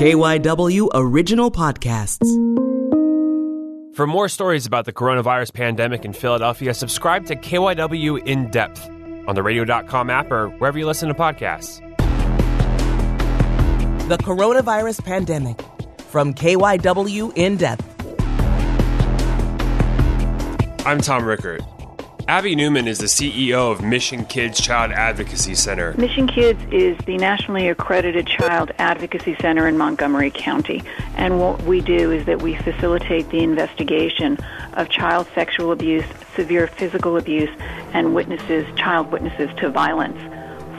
KYW Original Podcasts. For more stories about the coronavirus pandemic in Philadelphia, subscribe to KYW In Depth on the radio.com app or wherever you listen to podcasts. The coronavirus pandemic from KYW In Depth. I'm Tom Rickert. Abbie Newman is the CEO of Mission Kids Child Advocacy Center. Mission Kids is the nationally accredited child advocacy center in Montgomery County. And what we do is that we facilitate the investigation of child sexual abuse, severe physical abuse, and witnesses, child witnesses to violence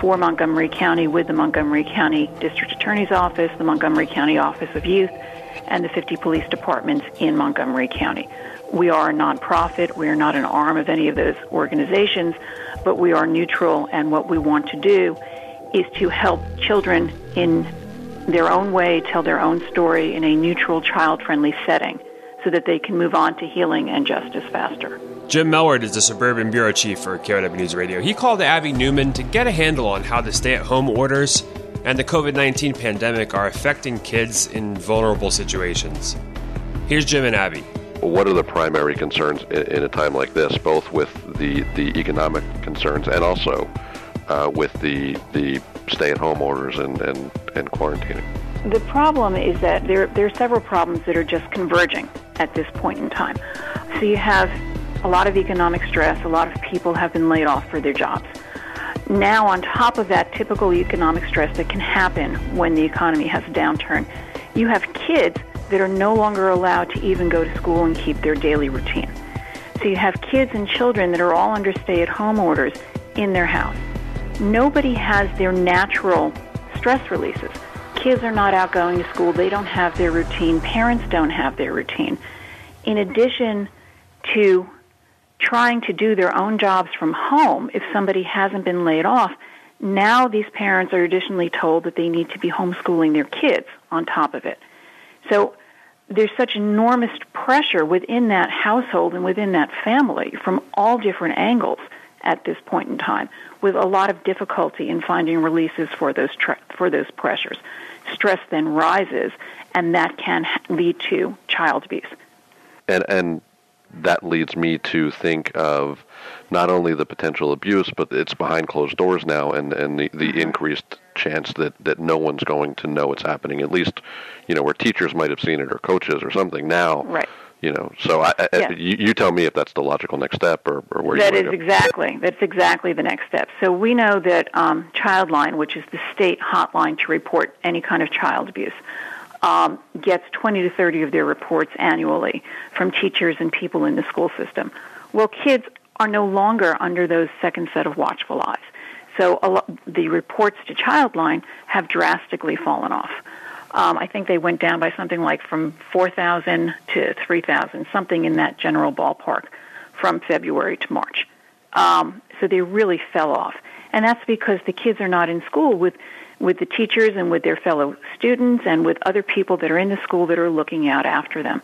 for Montgomery County with the Montgomery County District Attorney's Office, the Montgomery County Office of Youth, and the 50 police departments in Montgomery County. We are a nonprofit. We are not an arm of any of those organizations, but we are neutral. And what we want to do is to help children in their own way tell their own story in a neutral, child friendly setting so that they can move on to healing and justice faster. Jim Melwert is the Suburban Bureau Chief for KYW News Radio. He called Abbie Newman to get a handle on how the stay at home orders and the COVID 19 pandemic are affecting kids in vulnerable situations. Here's Jim and Abbie what are the primary concerns in, in, a time like this, both with the, the economic concerns and also uh, with the the stay-at-home orders and, and, and quarantining? The problem is that there, there are several problems that are just converging at this point in time. So you have a lot of economic stress, a lot of people have been laid off for their jobs. Now, on top of that typical economic stress that can happen when the economy has a downturn, you have kids that are no longer allowed to even go to school and keep their daily routine. So you have kids and children that are all under stay at home orders in their house. Nobody has their natural stress releases. Kids are not out going to school. They don't have their routine. Parents don't have their routine. In addition to trying to do their own jobs from home, if somebody hasn't been laid off, now these parents are additionally told that they need to be homeschooling their kids on top of it. So there's such enormous pressure within that household and within that family from all different angles at this point in time, with a lot of difficulty in finding releases for those for those pressures. Stress then rises, and that can lead to child abuse. And and that leads me to think of not only the potential abuse, but it's behind closed doors now, and and the, the mm-hmm. increased chance that that no one's going to know it's happening. At least, you know, where teachers might have seen it or coaches or something. Now, right. You know, so I, yes. you, you, tell me if that's the logical next step, or, or where that you is exactly that's exactly the next step. So we know that um, Childline, which is the state hotline to report any kind of child abuse, um, gets 20 to 30 of their reports annually from teachers and people in the school system. Well, kids are no longer under those second set of watchful eyes. So lot, the reports to Childline have drastically fallen off. Um, I think they went down by something like from 4,000 to 3,000, something in that general ballpark from February to March. Um, so they really fell off. And that's because the kids are not in school with, with the teachers and with their fellow students and with other people that are in the school that are looking out after them.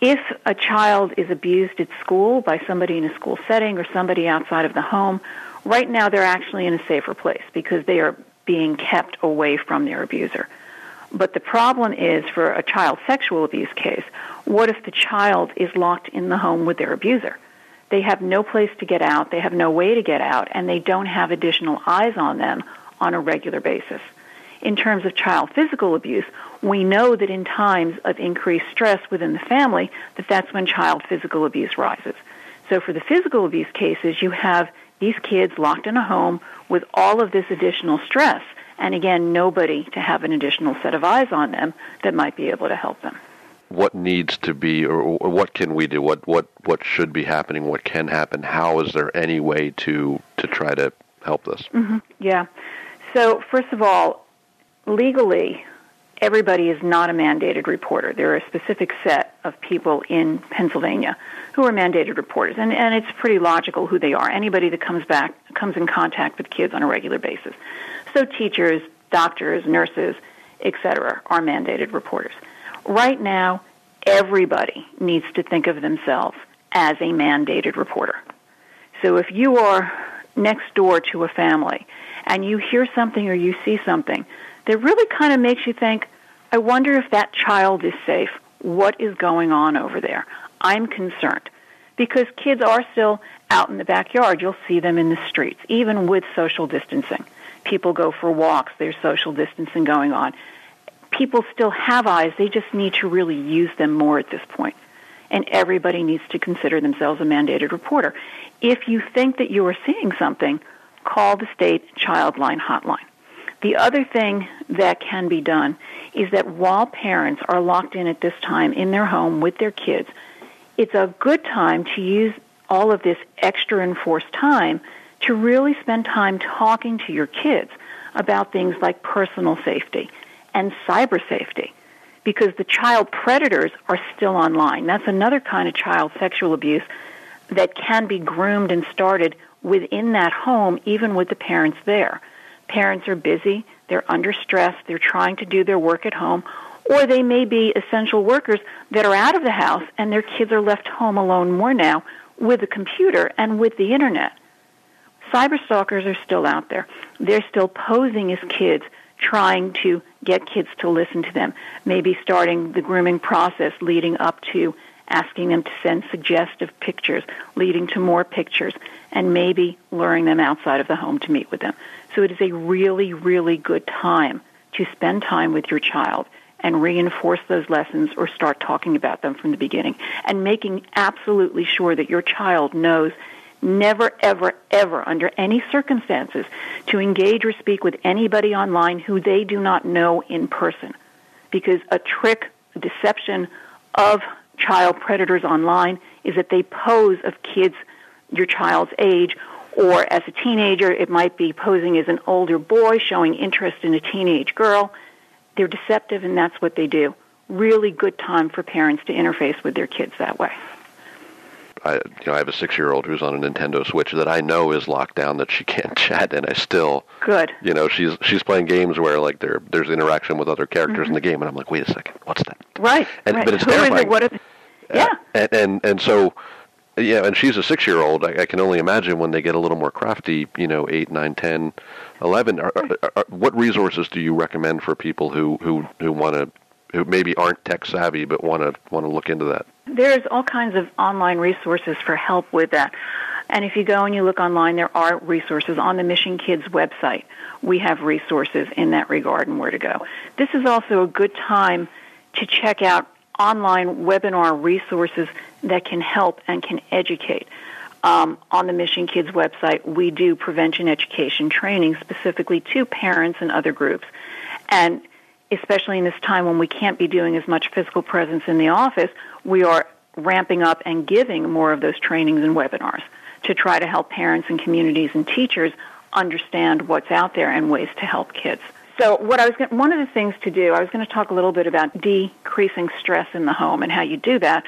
If a child is abused at school by somebody in a school setting or somebody outside of the home, right now they're actually in a safer place because they are being kept away from their abuser. But the problem is for a child sexual abuse case, what if the child is locked in the home with their abuser? They have no place to get out, they have no way to get out, and they don't have additional eyes on them on a regular basis in terms of child physical abuse, we know that in times of increased stress within the family, that that's when child physical abuse rises. So for the physical abuse cases, you have these kids locked in a home with all of this additional stress, and again, nobody to have an additional set of eyes on them that might be able to help them. What needs to be, or, or what can we do? What what what should be happening? What can happen? How is there any way to to try to help this? Mm-hmm. Yeah. So first of all, legally, everybody is not a mandated reporter. There are a specific set of people in Pennsylvania who are mandated reporters, and, and it's pretty logical who they are. Anybody that comes back comes in contact with kids on a regular basis. So teachers, doctors, nurses, etc., are mandated reporters. Right now, everybody needs to think of themselves as a mandated reporter. So if you are next door to a family and you hear something or you see something that really kind of makes you think, I wonder if that child is safe. What is going on over there? I'm concerned because kids are still out in the backyard. You'll see them in the streets, even with social distancing. People go for walks, there's social distancing going on. People still have eyes, they just need to really use them more at this point. And everybody needs to consider themselves a mandated reporter. If you think that you are seeing something, call the state childline hotline. The other thing that can be done is that while parents are locked in at this time in their home with their kids, it's a good time to use all of this extra enforced time to really spend time talking to your kids about things like personal safety and cyber safety because the child predators are still online. That's another kind of child sexual abuse that can be groomed and started within that home, even with the parents there. Parents are busy, they're under stress, they're trying to do their work at home, or they may be essential workers that are out of the house and their kids are left home alone more now with a computer and with the internet. Cyberstalkers are still out there. They're still posing as kids, trying to get kids to listen to them, maybe starting the grooming process leading up to asking them to send suggestive pictures, leading to more pictures, and maybe luring them outside of the home to meet with them. So it is a really, really good time to spend time with your child and reinforce those lessons or start talking about them from the beginning and making absolutely sure that your child knows never, ever, ever, under any circumstances, to engage or speak with anybody online who they do not know in person. Because a trick, a deception of child predators online is that they pose of kids your child's age or as a teenager it might be posing as an older boy showing interest in a teenage girl they're deceptive, and that's what they do. Really good time for parents to interface with their kids that way. I, you know, I have a six-year-old who's on a Nintendo Switch that I know is locked down that she can't chat, and I still good. You know, she's she's playing games where like there there's interaction with other characters mm-hmm. in the game, and I'm like, wait a second, what's that? Right. And right. but it's Who terrifying. Is it? What is, yeah. Uh, and, and and so yeah, and she's a six-year-old. I, I can only imagine when they get a little more crafty, you know, eight, nine, ten, eleven. Are, are, are, what resources do you recommend for people who who who want to, who maybe aren't tech savvy but want to want to look into that? There's all kinds of online resources for help with that. And if you go and you look online, there are resources on the Mission Kids website. We have resources in that regard and where to go. This is also a good time to check out online webinar resources that can help and can educate. Um, on the Mission Kids website, we do prevention education training specifically to parents and other groups. And especially in this time when we can't be doing as much physical presence in the office, we are ramping up and giving more of those trainings and webinars to try to help parents and communities and teachers understand what's out there and ways to help kids. So, what I was going, one of the things to do, I was going to talk a little bit about decreasing stress in the home and how you do that.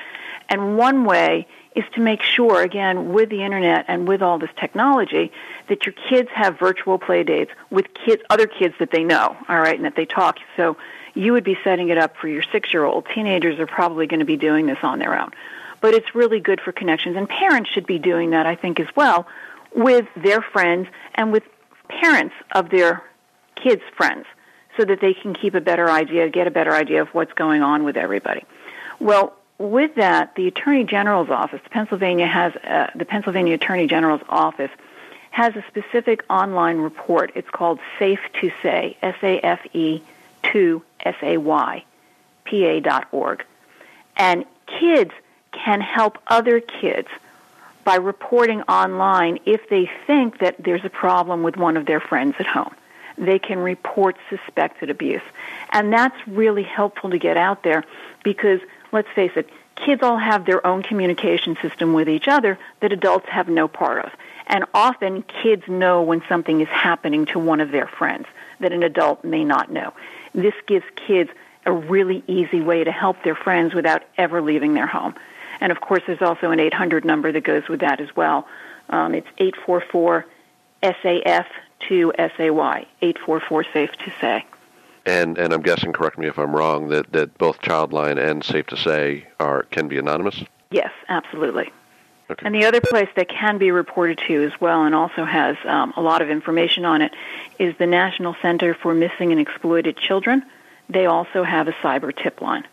And one way is to make sure, again, with the internet and with all this technology, that your kids have virtual play dates with kids, other kids that they know, all right, and that they talk. So you would be setting it up for your six-year-old. Teenagers are probably going to be doing this on their own. But it's really good for connections, and parents should be doing that, I think, as well, with their friends and with parents of their kids' friends so that they can keep a better idea, get a better idea of what's going on with everybody. Well, with that, the Attorney General's office, Pennsylvania has uh, the Pennsylvania Attorney General's office has a specific online report. It's called Safe to Say, S A F E 2 S A Y, P A dot org. And kids can help other kids by reporting online if they think that there's a problem with one of their friends at home. They can report suspected abuse. And that's really helpful to get out there because let's face it, kids all have their own communication system with each other that adults have no part of. And often kids know when something is happening to one of their friends that an adult may not know. This gives kids a really easy way to help their friends without ever leaving their home. And of course, there's also an 800 number that goes with that as well. Um, it's 844 SAF 2 SAY, 844 Safe to Say. And and I'm guessing, correct me if I'm wrong, that, that both Childline and Safe to Say are can be anonymous. Yes, absolutely. Okay. And the other place that can be reported to as well, and also has um, a lot of information on it, is the National Center for Missing and Exploited Children. they also have a cyber tip line.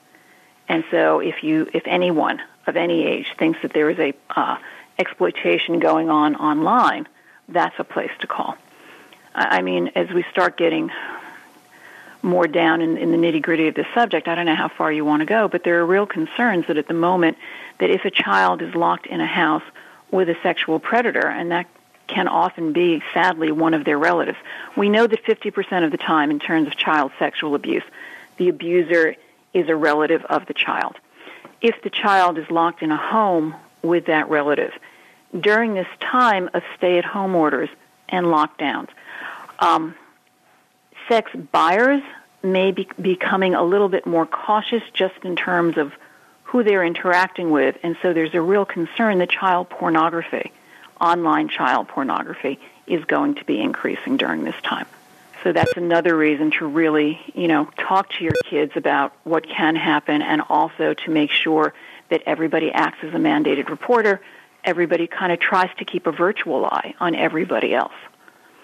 And so if you, if anyone of any age thinks that there is a uh, exploitation going on online, that's a place to call. I mean, as we start getting more down in, in the nitty gritty of this subject, I don't know how far you want to go, but there are real concerns that at the moment that if a child is locked in a house with a sexual predator, and that can often be, sadly, one of their relatives. We know that 50% of the time, in terms of child sexual abuse, the abuser is a relative of the child. If the child is locked in a home with that relative, during this time of stay at home orders and lockdowns, um, sex buyers may be becoming a little bit more cautious just in terms of who they're interacting with, and so there's a real concern that child pornography online child pornography is going to be increasing during this time. So that's another reason to really, you know, talk to your kids about what can happen and also to make sure that everybody acts as a mandated reporter. Everybody kind of tries to keep a virtual eye on everybody else.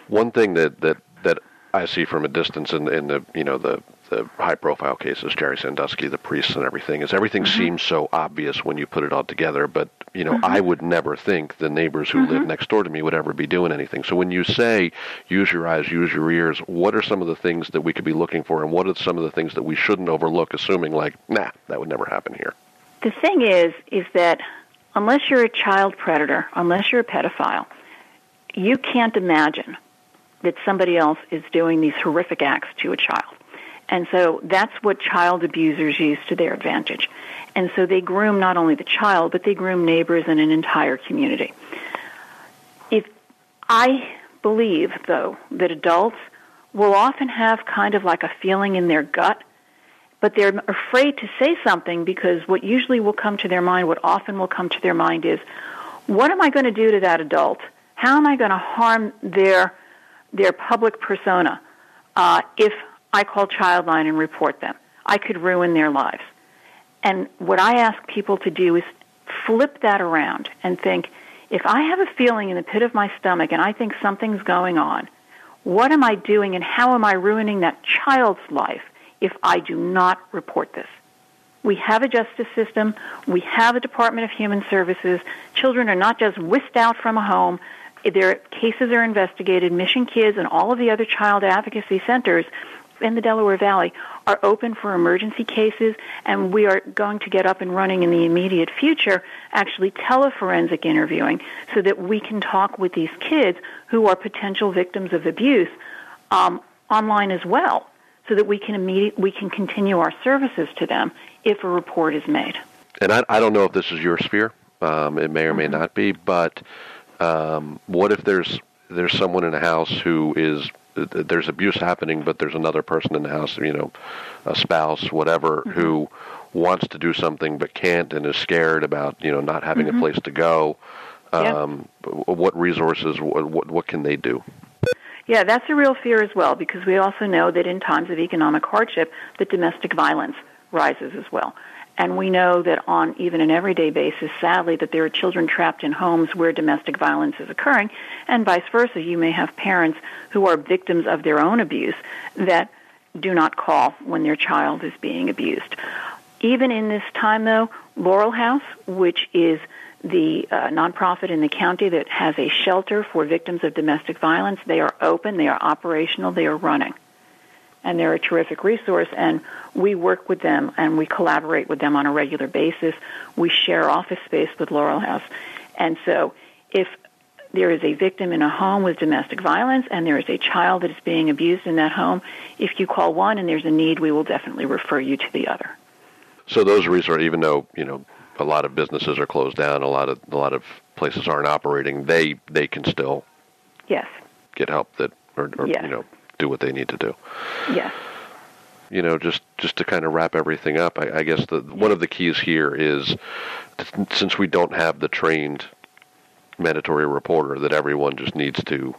One thing that, that, that I see from a distance in, in the, you know, the the high profile cases, Jerry Sandusky, the priests, and everything, is everything mm-hmm. seems so obvious when you put it all together. But you know, mm-hmm. I would never think the neighbors who mm-hmm. live next door to me would ever be doing anything. So when you say use your eyes, use your ears, what are some of the things that we could be looking for, and what are some of the things that we shouldn't overlook, assuming like, nah, that would never happen here? The thing is, is that unless you're a child predator, unless you're a pedophile, you can't imagine that somebody else is doing these horrific acts to a child. And so that's what child abusers use to their advantage. And so they groom not only the child, but they groom neighbors and an entire community. If I believe, though, that adults will often have kind of like a feeling in their gut, but they're afraid to say something because what usually will come to their mind, what often will come to their mind is, what am I going to do to that adult? How am I going to harm their their public persona uh, if I call Childline and report them. I could ruin their lives. And what I ask people to do is flip that around and think, if I have a feeling in the pit of my stomach and I think something's going on, what am I doing and how am I ruining that child's life if I do not report this? We have a justice system. We have a Department of Human Services. Children are not just whisked out from a home. Their cases are investigated. Mission Kids and all of the other child advocacy centers in the Delaware Valley are open for emergency cases, and we are going to get up and running in the immediate future, actually teleforensic interviewing, so that we can talk with these kids who are potential victims of abuse um, online as well, so that we can immediate, we can continue our services to them if a report is made. And I, I don't know if this is your sphere. Um, it may or may mm-hmm. not be, but um, what if there's there's someone in a house who is there's abuse happening, but there's another person in the house, you know, a spouse, whatever, mm-hmm. who wants to do something but can't and is scared about, you know, not having mm-hmm. a place to go. Um, yeah. What resources, what, what can they do? Yeah, that's a real fear as well because we also know that in times of economic hardship, that domestic violence rises as well. And we know that on even an everyday basis, sadly, that there are children trapped in homes where domestic violence is occurring, and vice versa. You may have parents who are victims of their own abuse that do not call when their child is being abused. Even in this time, though, Laurel House, which is the uh, nonprofit in the county that has a shelter for victims of domestic violence, they are open, they are operational, they are running and they're a terrific resource. And we work with them and we collaborate with them on a regular basis. We share office space with Laurel House. And so if there is a victim in a home with domestic violence and there is a child that is being abused in that home, if you call one and there's a need, we will definitely refer you to the other. So those resources, even though, you know, a lot of businesses are closed down, a lot of a lot of places aren't operating, they they can still yes get help that or, or yes. you know do what they need to do. Yes. You know, just just to kind of wrap everything up, I, I guess the one of the keys here is since we don't have the trained mandatory reporter, that everyone just needs to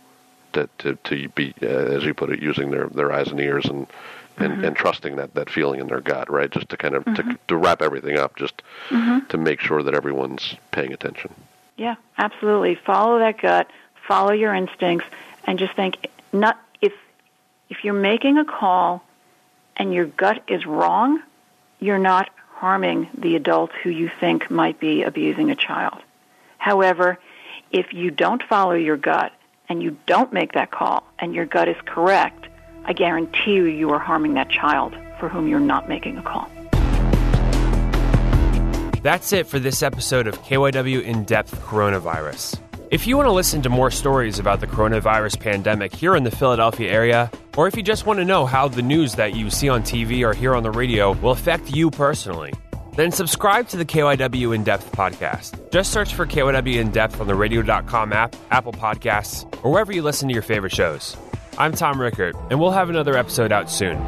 that to, to be, uh, as you put it, using their, their eyes and ears and and, mm-hmm. and trusting that, that feeling in their gut, right? Just to kind of mm-hmm. to, to wrap everything up, just mm-hmm. to make sure that everyone's paying attention. Yeah, absolutely. Follow that gut, follow your instincts, and just think not if you're making a call and your gut is wrong, you're not harming the adult who you think might be abusing a child. However, if you don't follow your gut and you don't make that call and your gut is correct, I guarantee you you are harming that child for whom you're not making a call. That's it for this episode of KYW In Depth Coronavirus. If you want to listen to more stories about the coronavirus pandemic here in the Philadelphia area, or if you just want to know how the news that you see on TV or hear on the radio will affect you personally, then subscribe to the KYW In Depth podcast. Just search for KYW In Depth on the radio.com app, Apple Podcasts, or wherever you listen to your favorite shows. I'm Tom Rickert, and we'll have another episode out soon.